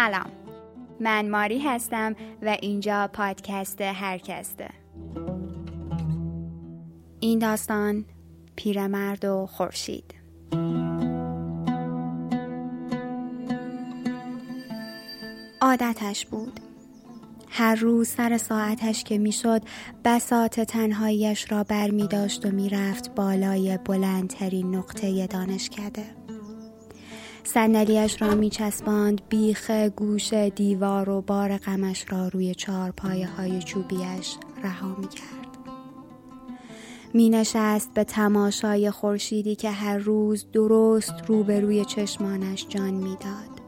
سلام. من ماری هستم و اینجا پادکست هرکسته. این داستان پیرمرد و خورشید. عادتش بود. هر روز سر ساعتش که می‌شد بسات تنهاییش را بر می داشت و می‌رفت بالای بلندترین نقطه دانشکده. صندلیاش را می چسباند بیخ گوش دیوار و بار غمش را روی چهار پایه های چوبیش رها می کرد. می نشست به تماشای خورشیدی که هر روز درست روبروی چشمانش جان می‌داد.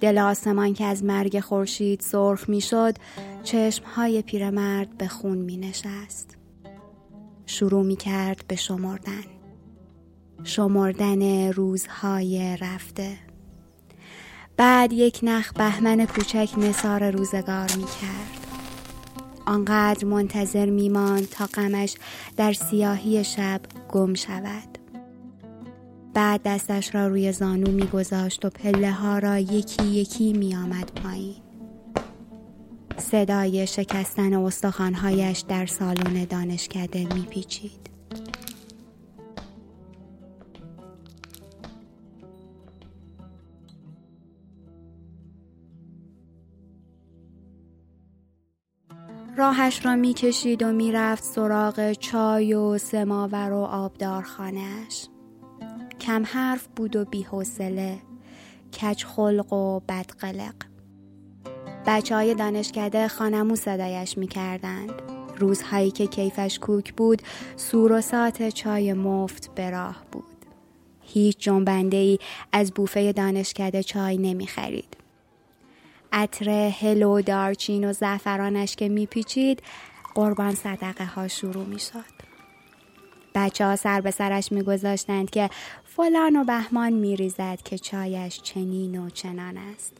دل آسمان که از مرگ خورشید سرخ می‌شد چشمهای پیرمرد به خون می نشست. شروع می کرد به شمردن. شمردن روزهای رفته. بعد یک نخ بهمن کوچک نصار روزگار می کرد. آنقدر منتظر میماند تا غمش در سیاهی شب گم شود. بعد دستش را روی زانو میگذاشت و پله ها را یکی یکی می آمد پایین. صدای شکستن استخوانهایش در سالن دانشکده میپیچید. راهش را می‌کشید و می‌رفت سراغ چای و سماور و آبدارخانهاش. کم حرف بود و بیحوصله کج خلق و بدقلق بچه های دانشکده خانمو صدایش می‌کردند روزهایی که کیفش کوک بود سور و سات چای مفت به راه بود هیچ جنبنده ای از بوفه دانشکده چای نمی خرید. عطر هل و دارچین و زعفرانش که میپیچید قربان صدقه ها شروع می شد. بچه ها سر به سرش میگذاشتند که فلان و بهمان میریزد که چایش چنین و چنان است.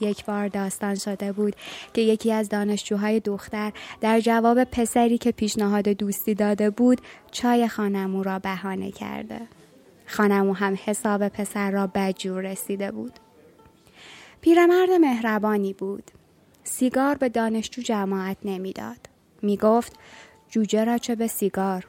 یک بار داستان شده بود که یکی از دانشجوهای دختر در جواب پسری که پیشنهاد دوستی داده بود چای خانمو را بهانه کرده. خانمو هم حساب پسر را بدجور رسیده بود. پیرمرد مهربانی بود. سیگار به دانشجو جماعت نمی‌داد. می‌گفت جوجه را چه به سیگار؟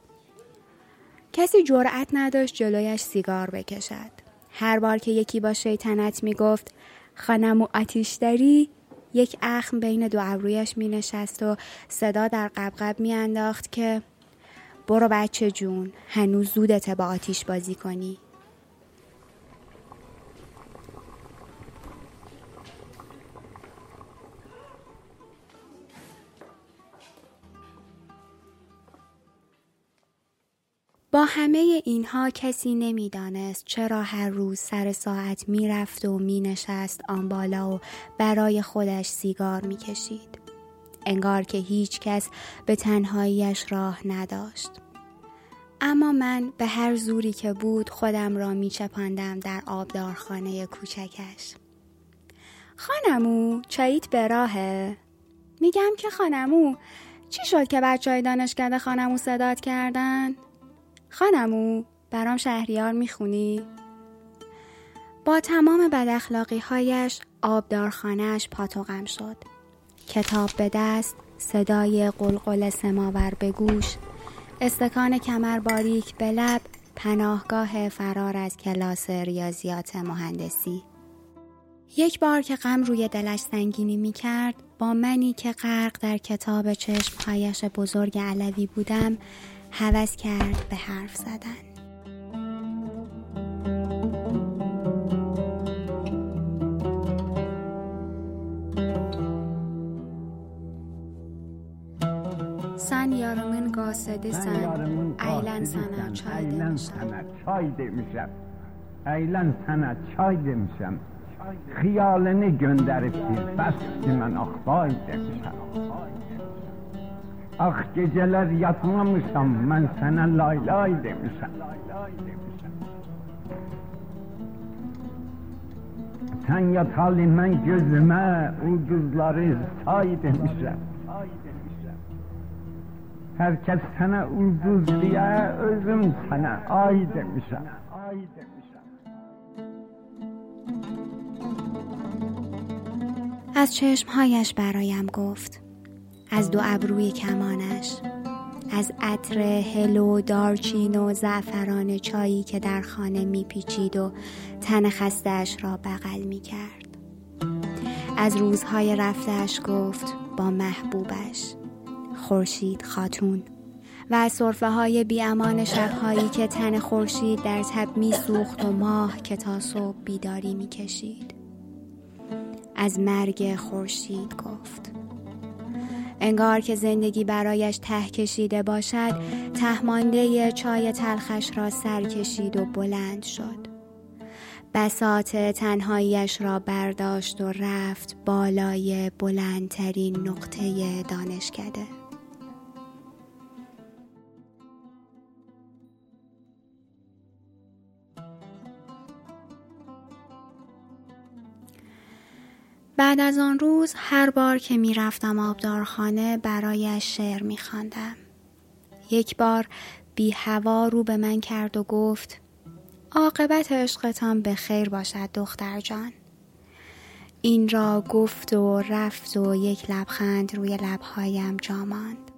کسی جرأت نداشت جلویش سیگار بکشد. هر بار که یکی با شیطنت می‌گفت خانم و آتیش داری؟ یک اخم بین دو ابرویش می نشست و صدا در قبقب می انداخت که برو بچه جون هنوز زودته با آتیش بازی کنی. همه اینها کسی نمی‌دانست چرا هر روز سر ساعت می‌رفت و مینشست آن بالا و برای خودش سیگار می‌کشید. انگار که هیچ کس به تنهاییش راه نداشت. اما من به هر زوری که بود خودم را میچپاندم در آبدارخانه کوچکش. خانمو چاییت به راهه؟ میگم که خانمو چی شد که بچه های دانشکده خانمو صدات کردن؟ خانمو برام شهریار می‌خونی؟ با تمام بداخلاقی هایش آبدارخانهش پاتوقم شد کتاب به دست صدای قلقل سماور به گوش استکان کمر باریک به لب پناهگاه فرار از کلاس ریاضیات مهندسی یک بار که غم روی دلش سنگینی می کرد با منی که غرق در کتاب چشمهایش بزرگ علوی بودم حوض کرد به حرف زدن. سن یارمون قاسده سن ایلن سنت چای دمیشم چای دمیشم ایلن سنت چای دمیشم خیالنی گندرفتی بس که من اخبای دمیشم Ax gecələr yatmamışam, mən sənə lay lay demişəm. Sən yatalı mən gözümə ulduzları say demişəm. Hər kəs sənə ulduz deyə, özüm sənə ay demişəm. از چشمهایش برایم گفت از دو ابروی کمانش از عطر هلو دارچین و زعفران چایی که در خانه میپیچید و تن خستش را بغل می‌کرد از روزهای رفتهش گفت با محبوبش خورشید خاتون و از صرفه های بیامان شبهایی که تن خورشید در تب می سوخت و ماه که تا صبح بیداری می کشید. از مرگ خورشید گفت انگار که زندگی برایش ته کشیده باشد تهمانده چای تلخش را سر کشید و بلند شد. بسات تنهاییش را برداشت و رفت بالای بلندترین نقطه دانشکده. بعد از آن روز هر بار که می رفتم آبدارخانه برایش شعر می خاندم. یک بار بی هوا رو به من کرد و گفت عاقبت عشقتان به خیر باشد دختر جان. این را گفت و رفت و یک لبخند روی لبهایم جا ماند.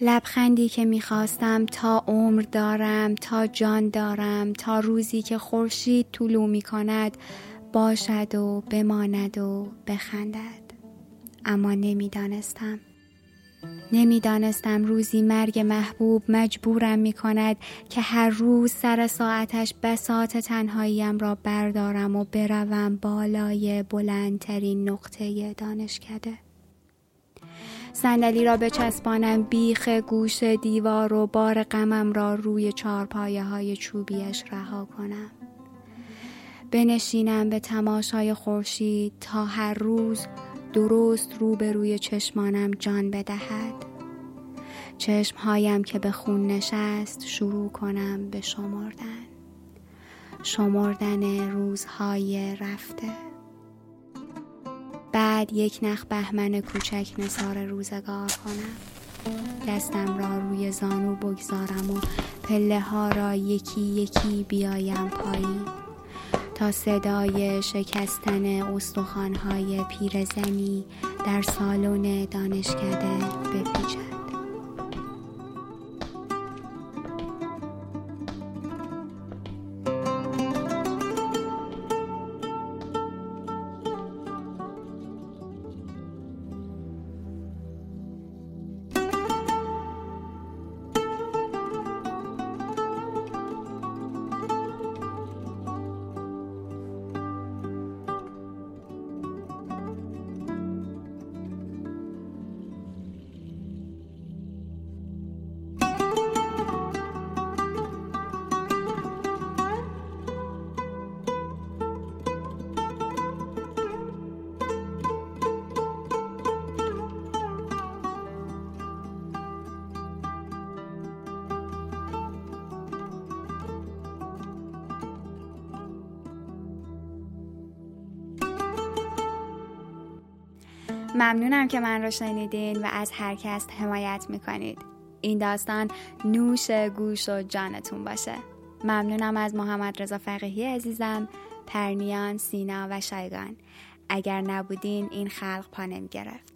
لبخندی که می‌خواستم تا عمر دارم تا جان دارم تا روزی که خورشید طولو می کند باشد و بماند و بخندد. اما نمی‌دانستم. نمی‌دانستم روزی مرگ محبوب مجبورم می کند که هر روز سر ساعتش بسات تنهاییم را بردارم و بروم بالای بلندترین نقطه دانشکده. صندلی را بچسبانم بیخ گوش دیوار و بار غمم را روی چارپایه های چوبیش رها کنم. بنشینم به تماشای خورشید تا هر روز درست روبروی چشمانم جان بدهد. چشمهایم که به خون نشست شروع کنم به شمردن. شمردن روزهای رفته. بعد یک نخ بهمن کوچک نصار روزگار کنم. دستم را روی زانو بگذارم و پله ها را یکی یکی بیایم پایین. تا صدای شکستن استخوانهای پیرزنی در سالن دانشکده بپیچد. ممنونم که من رو شنیدین و از هر کس حمایت می‌کنید. این داستان نوش گوش و جانتون باشه. ممنونم از محمد رضا فقیهی عزیزم پرنیان سینا و شایگان. اگر نبودین این خلق پا نمی گرفت